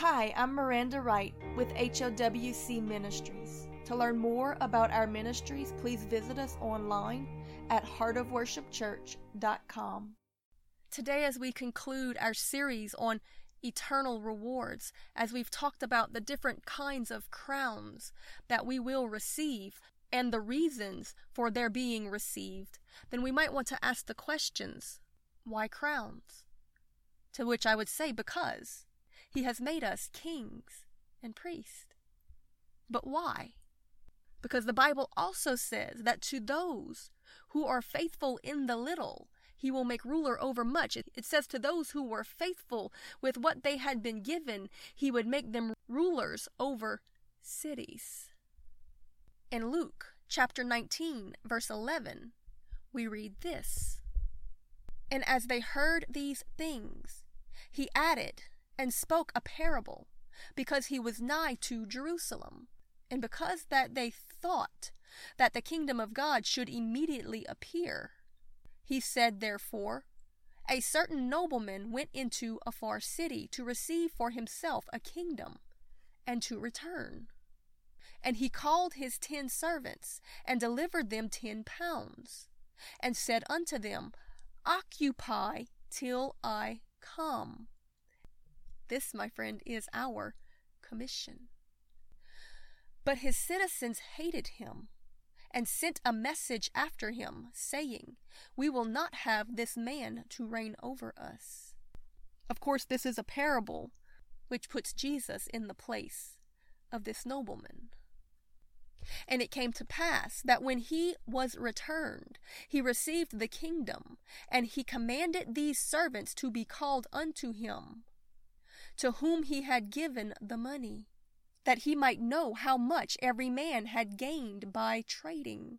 Hi, I'm Miranda Wright with HOWC Ministries. To learn more about our ministries, please visit us online at heartofworshipchurch.com. Today, as we conclude our series on eternal rewards, as we've talked about the different kinds of crowns that we will receive and the reasons for their being received, then we might want to ask the questions why crowns? To which I would say, because he has made us kings and priests. But why? Because the Bible also says that to those who are faithful in the little, he will make ruler over much. It says to those who were faithful with what they had been given, he would make them rulers over cities. In Luke chapter 19, verse 11, we read this And as they heard these things, he added and spoke a parable, because he was nigh to Jerusalem, and because that they thought that the kingdom of God should immediately appear. He said, therefore, A certain nobleman went into a far city to receive for himself a kingdom, and to return. And he called his ten servants, and delivered them ten pounds, and said unto them, Occupy till I come. This, my friend, is our commission. But his citizens hated him and sent a message after him, saying, We will not have this man to reign over us. Of course, this is a parable which puts Jesus in the place of this nobleman. And it came to pass that when he was returned, he received the kingdom, and he commanded these servants to be called unto him to whom he had given the money, that he might know how much every man had gained by trading.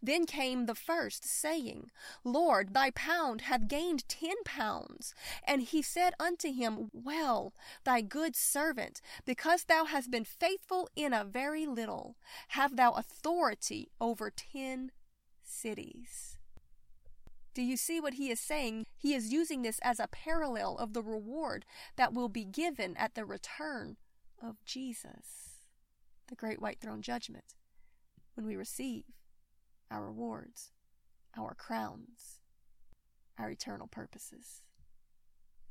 Then came the first, saying, Lord, thy pound hath gained ten pounds. And he said unto him, Well, thy good servant, because thou hast been faithful in a very little, have thou authority over ten cities. Do you see what he is saying? He is using this as a parallel of the reward that will be given at the return of Jesus, the great white throne judgment, when we receive our rewards, our crowns, our eternal purposes.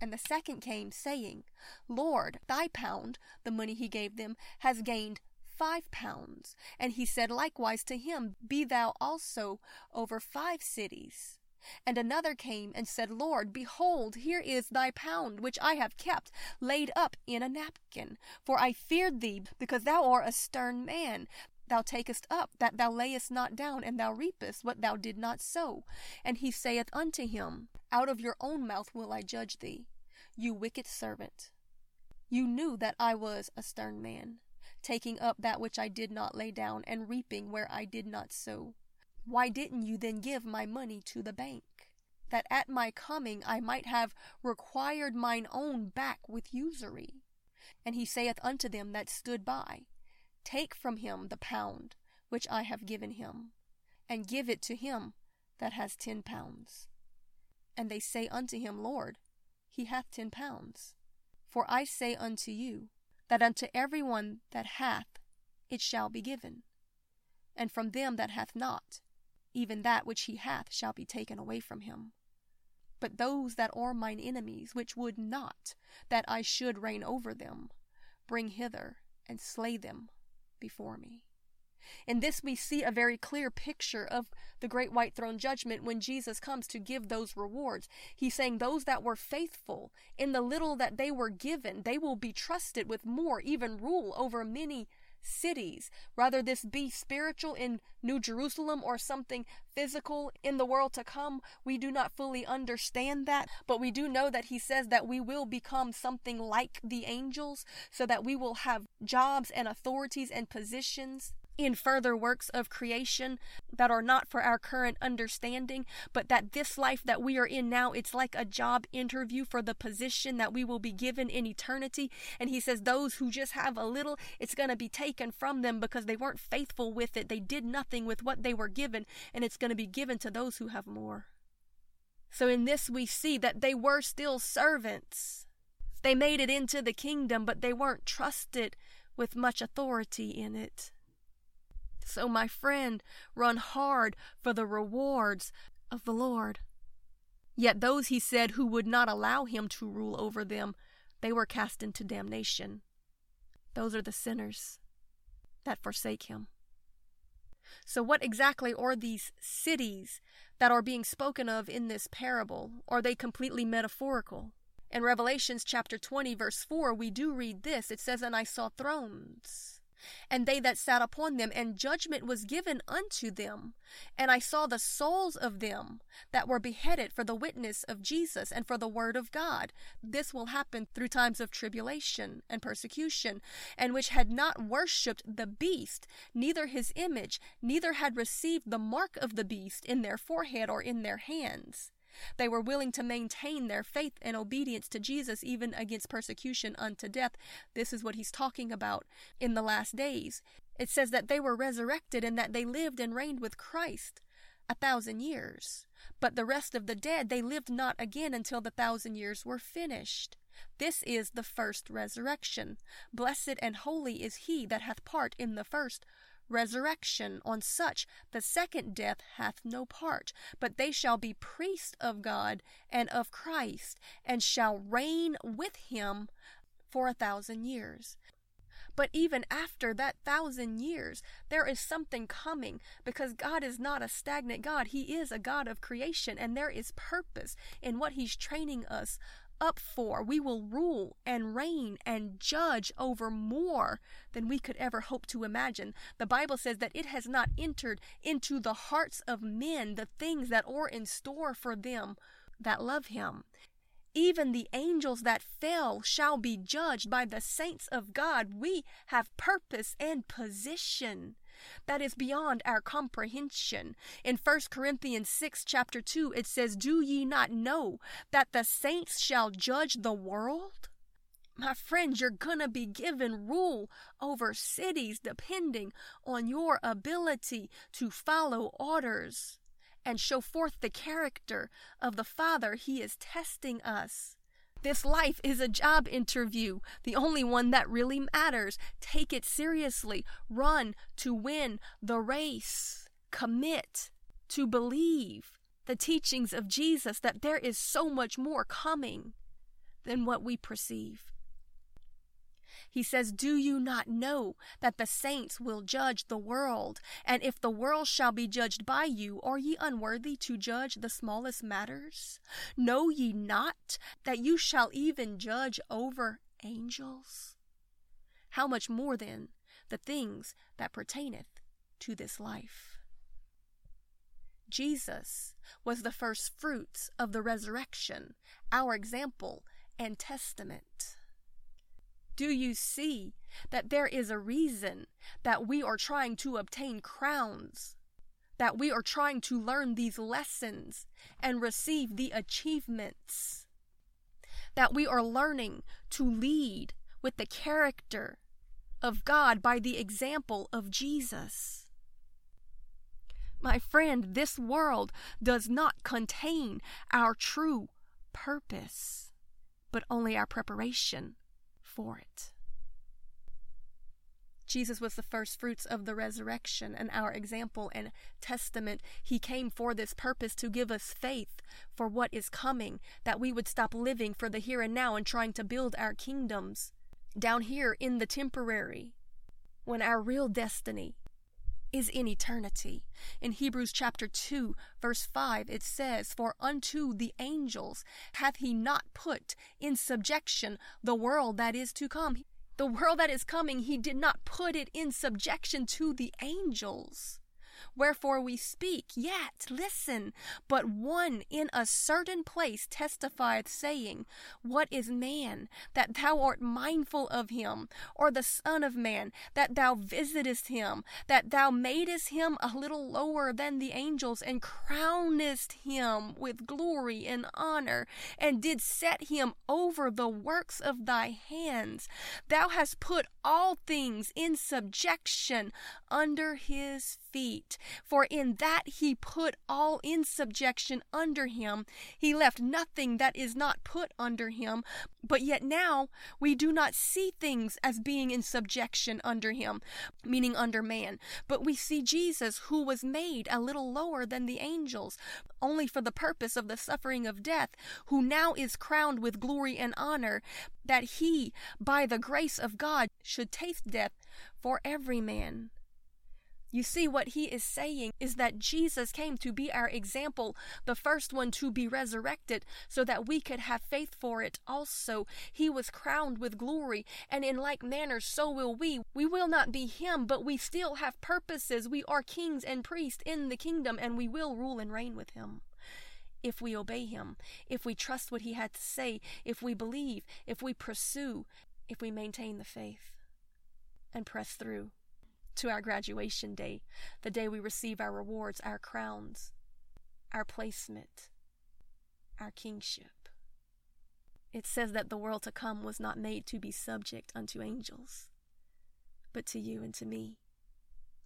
And the second came, saying, Lord, thy pound, the money he gave them, has gained five pounds. And he said likewise to him, Be thou also over five cities. And another came and said, Lord, behold, here is thy pound, which I have kept, laid up in a napkin. For I feared thee, because thou art a stern man. Thou takest up that thou layest not down, and thou reapest what thou did not sow. And he saith unto him, Out of your own mouth will I judge thee, you wicked servant. You knew that I was a stern man, taking up that which I did not lay down, and reaping where I did not sow. Why didn't you then give my money to the bank? That at my coming I might have required mine own back with usury. And he saith unto them that stood by, Take from him the pound which I have given him, and give it to him that has ten pounds. And they say unto him, Lord, he hath ten pounds. For I say unto you, that unto every one that hath it shall be given, and from them that hath not even that which he hath shall be taken away from him. But those that are mine enemies, which would not that I should reign over them, bring hither and slay them before me. In this, we see a very clear picture of the great white throne judgment when Jesus comes to give those rewards. He's saying those that were faithful in the little that they were given, they will be trusted with more, even rule over many cities. Rather, this be spiritual in New Jerusalem or something physical in the world to come. We do not fully understand that, but we do know that he says that we will become something like the angels so that we will have jobs and authorities and positions in further works of creation that are not for our current understanding, but that this life that we are in now, it's like a job interview for the position that we will be given in eternity. And he says, those who just have a little, it's going to be taken from them because they weren't faithful with it. They did nothing with what they were given, and it's going to be given to those who have more. So in this, we see that they were still servants They made it into the kingdom, but they weren't trusted with much authority in it. So, my friend, run hard for the rewards of the Lord. Yet those, he said, who would not allow him to rule over them, they were cast into damnation. Those are the sinners that forsake him. So, what exactly are these cities that are being spoken of in this parable? Are they completely metaphorical? In Revelations chapter 20, verse 4, we do read this. It says, And I saw thrones and they that sat upon them, and judgment was given unto them. And I saw the souls of them that were beheaded for the witness of Jesus and for the word of God. This will happen through times of tribulation and persecution, and which had not worshipped the beast, neither his image, neither had received the mark of the beast in their forehead or in their hands. They were willing to maintain their faith and obedience to Jesus even against persecution unto death. This is what he's talking about in the last days. It says that they were resurrected and that they lived and reigned with Christ a thousand years. But the rest of the dead, they lived not again until the thousand years were finished. This is the first resurrection. Blessed and holy is he that hath part in the first resurrection. On such the second death hath no part, but they shall be priests of God and of Christ, and shall reign with him for a thousand years. But even after that thousand years, there is something coming because God is not a stagnant God. He is a God of creation, and there is purpose in what He's training us up for. We will rule and reign and judge over more than we could ever hope to imagine. The Bible says that it has not entered into the hearts of men the things that are in store for them that love Him. Even the angels that fell shall be judged by the saints of God. We have purpose and position that is beyond our comprehension. In 1 Corinthians 6, chapter 2, it says, Do ye not know that the saints shall judge the world? My friends, you're going to be given rule over cities depending on your ability to follow orders and show forth the character of the Father. He is testing us. This life is a job interview, the only one that really matters. Take it seriously. Run to win the race. Commit to believe the teachings of Jesus that there is so much more coming than what we perceive. He says, Do you not know that the saints will judge the world? And if the world shall be judged by you, are ye unworthy to judge the smallest matters? Know ye not that you shall even judge over angels? How much more then the things that pertaineth to this life? Jesus was the first fruits of the resurrection, our example and testament. Do you see that there is a reason that we are trying to obtain crowns? That we are trying to learn these lessons and receive the achievements? That we are learning to lead with the character of God by the example of Jesus? My friend, this world does not contain our true purpose, but only our preparation for it. Jesus was the first fruits of the resurrection and our example and testament. He came for this purpose to give us faith for what is coming, that we would stop living for the here and now and trying to build our kingdoms down here in the temporary, when our real destiny is in eternity. In Hebrews chapter 2, verse 5, it says, For unto the angels hath he not put in subjection the world that is to come. The world that is coming, he did not put it in subjection to the angels. Wherefore we speak, yet, listen, but one in a certain place testifieth, saying, What is man, that thou art mindful of him, or the Son of man, that thou visitest him, that thou madest him a little lower than the angels, and crownest him with glory and honor, and did set him over the works of thy hands. Thou hast put all things in subjection under his feet. 8 For in that he put all in subjection under him, he left nothing that is not put under him. But yet now we do not see things as being in subjection under him, meaning under man, but we see Jesus, who was made a little lower than the angels, only for the purpose of the suffering of death, who now is crowned with glory and honor, that he, by the grace of God, should taste death for every man. You see, what he is saying is that Jesus came to be our example, the first one to be resurrected, so that we could have faith for it also. He was crowned with glory, and in like manner, so will we. We will not be him, but we still have purposes. We are kings and priests in the kingdom, and we will rule and reign with him if we obey him, if we trust what he had to say, if we believe, if we pursue, if we maintain the faith and press through to our graduation day, the day we receive our rewards, our crowns, our placement, our kingship. It says that the world to come was not made to be subject unto angels, but to you and to me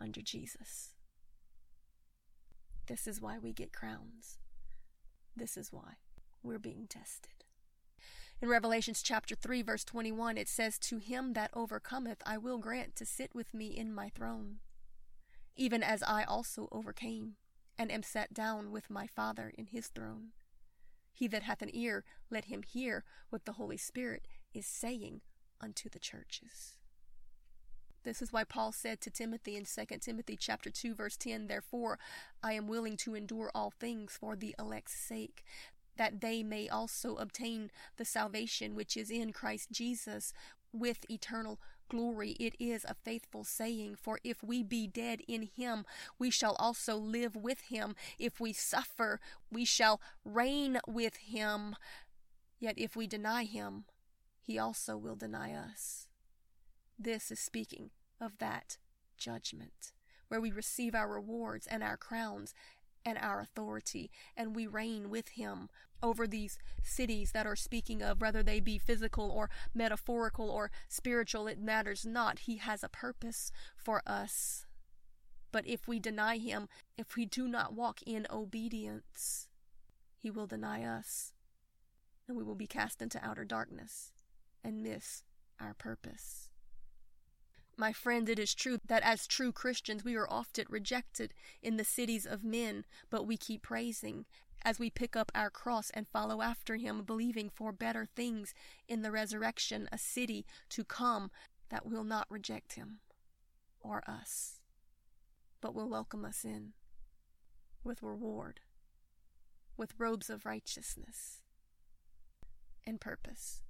under Jesus. This is why we get crowns. This is why we're being tested. In Revelations chapter 3 verse 21 it says to him that overcometh I will grant to sit with me in my throne even as I also overcame and am set down with my Father in his throne. He that hath an ear let him hear what the Holy Spirit is saying unto the churches. This is why Paul said to Timothy in 2 Timothy chapter 2 verse 10, Therefore I am willing to endure all things for the elect's sake, that they may also obtain the salvation which is in Christ Jesus with eternal glory. It is a faithful saying, for if we be dead in him, we shall also live with him. If we suffer, we shall reign with him. Yet if we deny him, he also will deny us. This is speaking of that judgment, where we receive our rewards and our crowns and our authority, and we reign with him over these cities that are speaking of, whether they be physical or metaphorical or spiritual, it matters not. He has a purpose for us. But if we deny him, if we do not walk in obedience, he will deny us, and we will be cast into outer darkness and miss our purpose. My friend, it is true that as true Christians we are often rejected in the cities of men, but we keep praising as we pick up our cross and follow after him, believing for better things in the resurrection, a city to come that will not reject him or us, but will welcome us in with reward, with robes of righteousness and purpose.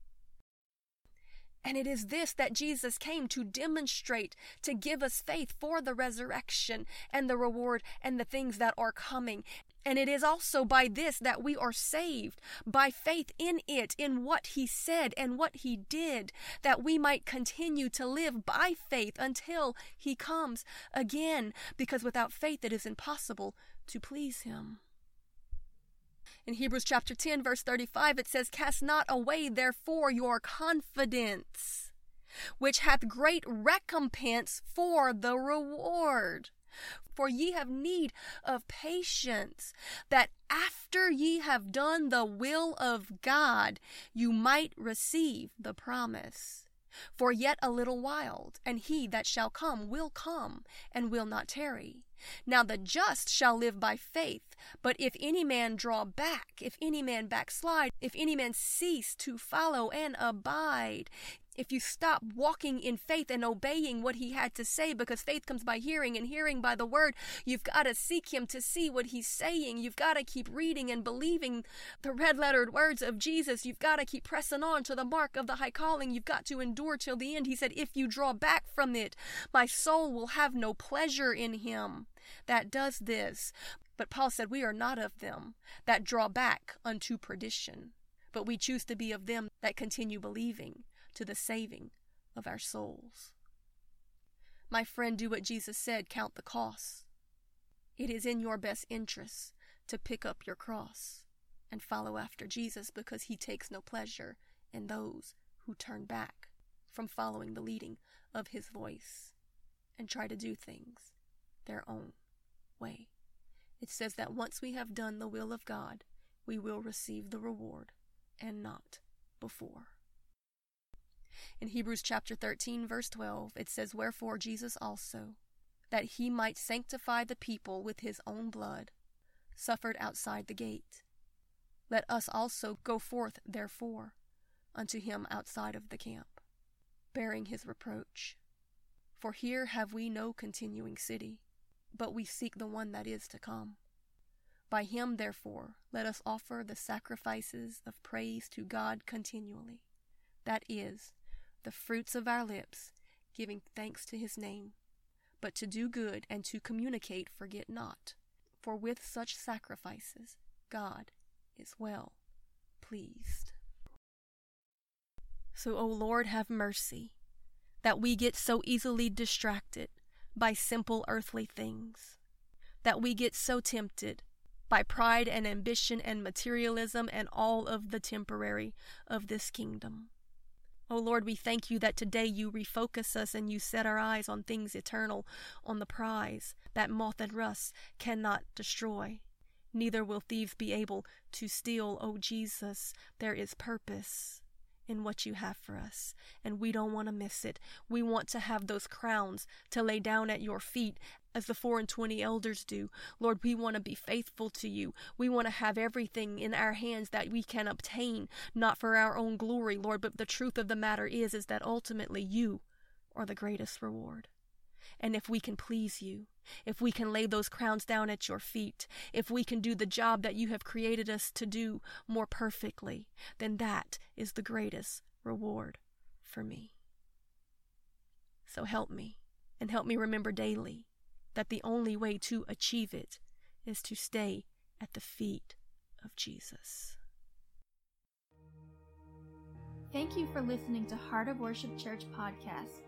And it is this that Jesus came to demonstrate, to give us faith for the resurrection and the reward and the things that are coming. And it is also by this that we are saved, by faith in it, in what he said and what he did, that we might continue to live by faith until he comes again, because without faith it is impossible to please him. In Hebrews chapter 10, verse 35, it says, Cast not away therefore your confidence, which hath great recompense for the reward. For ye have need of patience, that after ye have done the will of God, you might receive the promise. For yet a little while, and he that shall come will come, and will not tarry. Now the just shall live by faith. But if any man draw back, if any man backslide, if any man cease to follow and abide, if you stop walking in faith and obeying what he had to say, because faith comes by hearing and hearing by the word, you've got to seek him to see what he's saying. You've got to keep reading and believing the red lettered words of Jesus. You've got to keep pressing on to the mark of the high calling. You've got to endure till the end. He said, If you draw back from it, my soul will have no pleasure in him that does this. But Paul said, We are not of them that draw back unto perdition, but we choose to be of them that continue believing to the saving of our souls. My friend, do what Jesus said count the cost. It is in your best interest to pick up your cross and follow after Jesus because he takes no pleasure in those who turn back from following the leading of his voice and try to do things their own way. It says that once we have done the will of God, we will receive the reward, and not before. In Hebrews chapter 13, verse 12, it says, Wherefore Jesus also, that he might sanctify the people with his own blood, suffered outside the gate. Let us also go forth, therefore, unto him outside of the camp, bearing his reproach. For here have we no continuing city, but we seek the one that is to come. By him, therefore, let us offer the sacrifices of praise to God continually. That is, the fruits of our lips, giving thanks to his name. But to do good and to communicate forget not, for with such sacrifices God is well pleased. So, O Lord, have mercy that we get so easily distracted by simple earthly things, that we get so tempted by pride and ambition and materialism and all of the temporary of this kingdom. Oh Lord, we thank you that today you refocus us and you set our eyes on things eternal, on the prize that moth and rust cannot destroy. Neither will thieves be able to steal, O oh Jesus. There is purpose in what you have for us, and we don't want to miss it. We want to have those crowns to lay down at your feet as the four and twenty elders do. Lord, we want to be faithful to you. We want to have everything in our hands that we can obtain, not for our own glory, Lord, but the truth of the matter is, is that ultimately you are the greatest reward. And if we can please you, if we can lay those crowns down at your feet, if we can do the job that you have created us to do more perfectly, then that is the greatest reward for me. So help me, and help me remember daily that the only way to achieve it is to stay at the feet of Jesus. Thank you for listening to Heart of Worship Church podcast.